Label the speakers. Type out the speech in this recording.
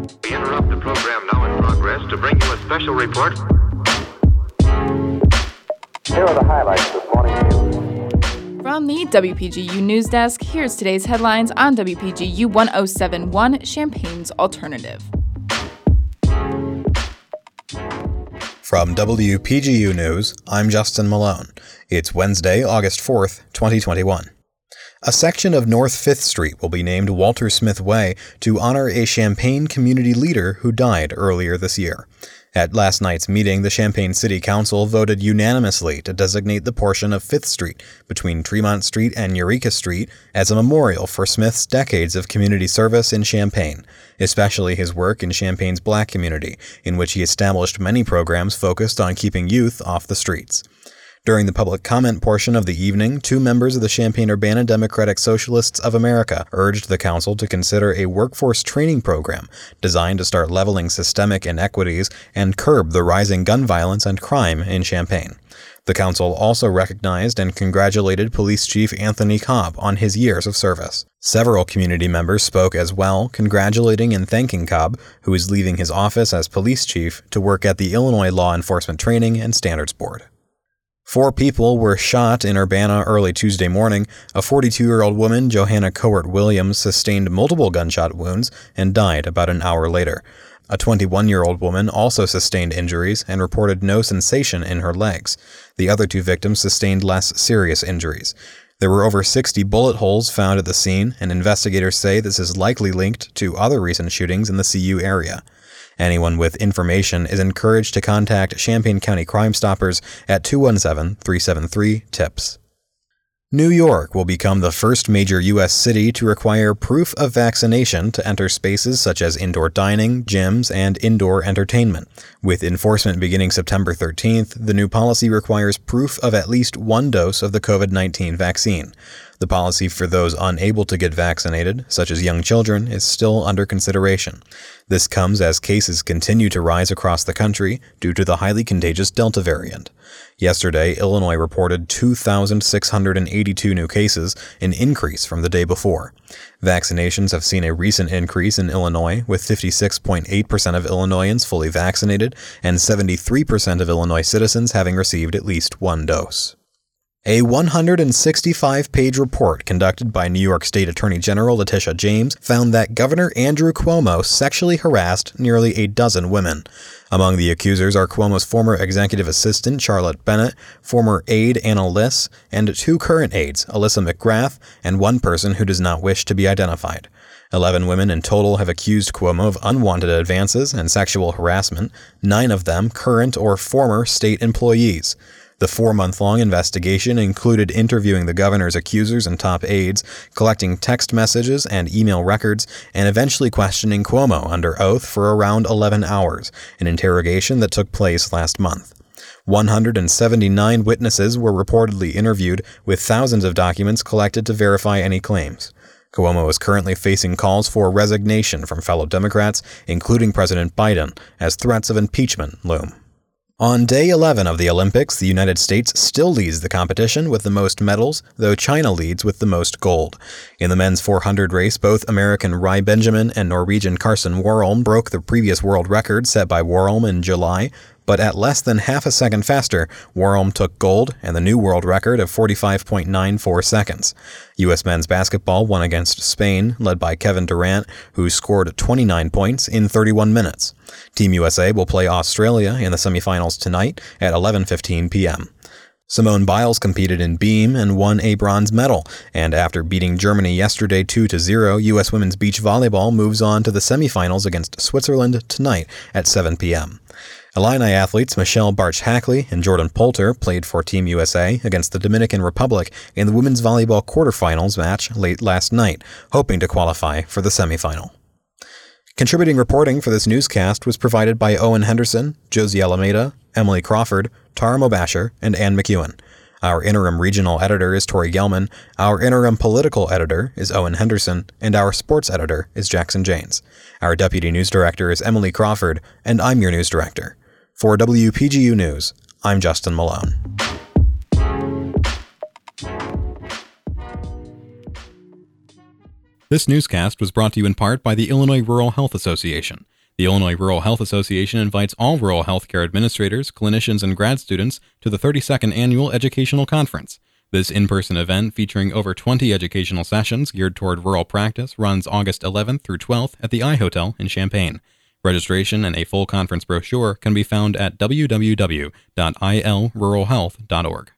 Speaker 1: We interrupt the program now in progress to bring you a special report.
Speaker 2: Here are the highlights this morning's news.
Speaker 3: From the WPGU News Desk, here's today's headlines on WPGU 1071 Champaign's Alternative.
Speaker 4: From WPGU News, I'm Justin Malone. It's Wednesday, August 4th, 2021. A section of North 5th Street will be named Walter Smith Way to honor a Champaign community leader who died earlier this year. At last night's meeting, the Champaign City Council voted unanimously to designate the portion of 5th Street between Tremont Street and Eureka Street as a memorial for Smith's decades of community service in Champaign, especially his work in Champaign's black community, in which he established many programs focused on keeping youth off the streets. During the public comment portion of the evening, two members of the Champaign Urbana Democratic Socialists of America urged the council to consider a workforce training program designed to start leveling systemic inequities and curb the rising gun violence and crime in Champaign. The council also recognized and congratulated Police Chief Anthony Cobb on his years of service. Several community members spoke as well, congratulating and thanking Cobb, who is leaving his office as police chief to work at the Illinois Law Enforcement Training and Standards Board. Four people were shot in Urbana early Tuesday morning. A 42 year old woman, Johanna Cowart Williams, sustained multiple gunshot wounds and died about an hour later. A 21 year old woman also sustained injuries and reported no sensation in her legs. The other two victims sustained less serious injuries. There were over 60 bullet holes found at the scene, and investigators say this is likely linked to other recent shootings in the CU area. Anyone with information is encouraged to contact Champaign County Crime Stoppers at 217 373 TIPS. New York will become the first major U.S. city to require proof of vaccination to enter spaces such as indoor dining, gyms, and indoor entertainment. With enforcement beginning September 13th, the new policy requires proof of at least one dose of the COVID 19 vaccine. The policy for those unable to get vaccinated, such as young children, is still under consideration. This comes as cases continue to rise across the country due to the highly contagious Delta variant. Yesterday, Illinois reported 2,682 new cases, an increase from the day before. Vaccinations have seen a recent increase in Illinois, with 56.8% of Illinoisans fully vaccinated and 73% of Illinois citizens having received at least one dose. A 165 page report conducted by New York State Attorney General Letitia James found that Governor Andrew Cuomo sexually harassed nearly a dozen women. Among the accusers are Cuomo's former executive assistant, Charlotte Bennett, former aide, Ana Liss, and two current aides, Alyssa McGrath, and one person who does not wish to be identified. Eleven women in total have accused Cuomo of unwanted advances and sexual harassment, nine of them current or former state employees. The four month long investigation included interviewing the governor's accusers and top aides, collecting text messages and email records, and eventually questioning Cuomo under oath for around 11 hours, an interrogation that took place last month. 179 witnesses were reportedly interviewed, with thousands of documents collected to verify any claims. Cuomo is currently facing calls for resignation from fellow Democrats, including President Biden, as threats of impeachment loom. On day 11 of the Olympics, the United States still leads the competition with the most medals, though China leads with the most gold. In the men's 400 race, both American Rai Benjamin and Norwegian Karsten Warholm broke the previous world record set by Warholm in July, but at less than half a second faster, Warholm took gold and the new world record of 45.94 seconds. U.S. men's basketball won against Spain, led by Kevin Durant, who scored 29 points in 31 minutes. Team USA will play Australia in the semifinals tonight at 11:15 p.m. Simone Biles competed in beam and won a bronze medal, and after beating Germany yesterday 2 0, U.S. women's beach volleyball moves on to the semifinals against Switzerland tonight at 7 p.m. Illini athletes Michelle Bartsch-Hackley and Jordan Poulter played for Team USA against the Dominican Republic in the women's volleyball quarterfinals match late last night, hoping to qualify for the semifinal. Contributing reporting for this newscast was provided by Owen Henderson, Josie Alameda, Emily Crawford, Tara Mobasher, and Ann McEwen. Our interim regional editor is Tori Gelman, our interim political editor is Owen Henderson, and our sports editor is Jackson Janes. Our deputy news director is Emily Crawford, and I'm your news director. For WPGU News, I'm Justin Malone. This newscast was brought to you in part by the Illinois Rural Health Association. The Illinois Rural Health Association invites all rural healthcare administrators, clinicians, and grad students to the 32nd Annual Educational Conference. This in person event, featuring over 20 educational sessions geared toward rural practice, runs August 11th through 12th at the I Hotel in Champaign. Registration and a full conference brochure can be found at www.ilruralhealth.org.